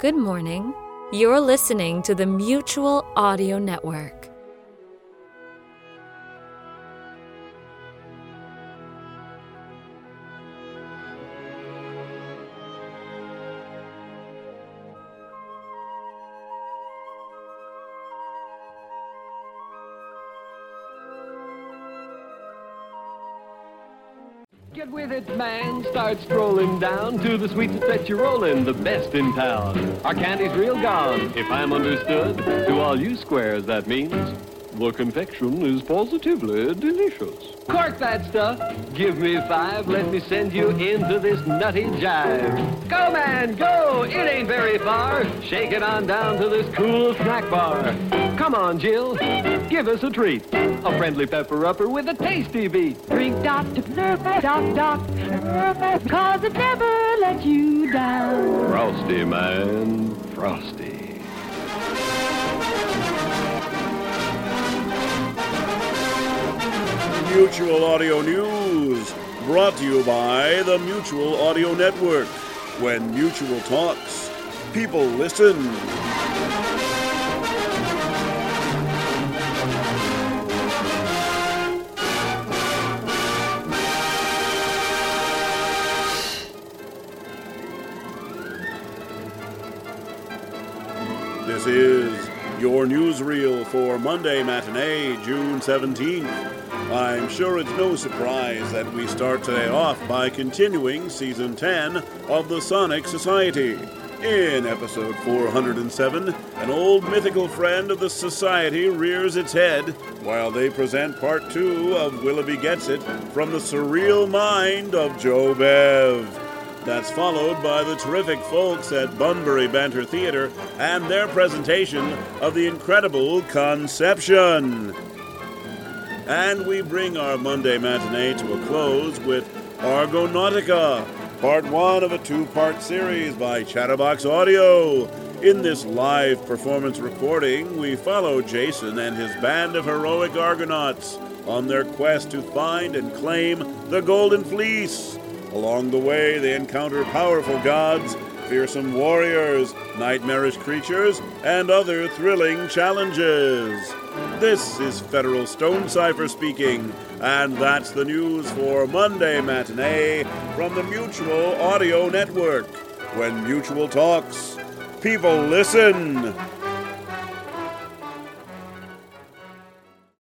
Good morning. You're listening to the Mutual Audio Network. Get with it, man. Start strolling down to the sweets that you're rolling, the best in town. Our candy's real gone, if I'm understood. To all you squares, that means the confection is positively delicious. Cork that stuff. Give me five. Let me send you into this nutty jive. Go, man, go. It ain't very far. Shake it on down to this cool snack bar. Come on, Jill. Give us a treat. A friendly pepper upper with a tasty beat. Drink Dr. Nerf, Doc, Doc, Nerf, cause it never let you down. Frosty, man. Frosty. Mutual Audio News, brought to you by the Mutual Audio Network. When Mutual talks, people listen. This is your newsreel for Monday matinee, June 17th. I'm sure it's no surprise that we start today off by continuing season 10 of the Sonic Society. In episode 407, an old mythical friend of the Society rears its head while they present part two of Willoughby Gets It from the surreal mind of Joe Bev. That's followed by the terrific folks at Bunbury Banter Theater and their presentation of the incredible Conception. And we bring our Monday matinee to a close with Argonautica, part one of a two part series by Chatterbox Audio. In this live performance recording, we follow Jason and his band of heroic Argonauts on their quest to find and claim the Golden Fleece. Along the way, they encounter powerful gods, fearsome warriors, nightmarish creatures, and other thrilling challenges. This is Federal Stone Cipher speaking, and that's the news for Monday Matinee from the Mutual Audio Network. When Mutual talks, people listen.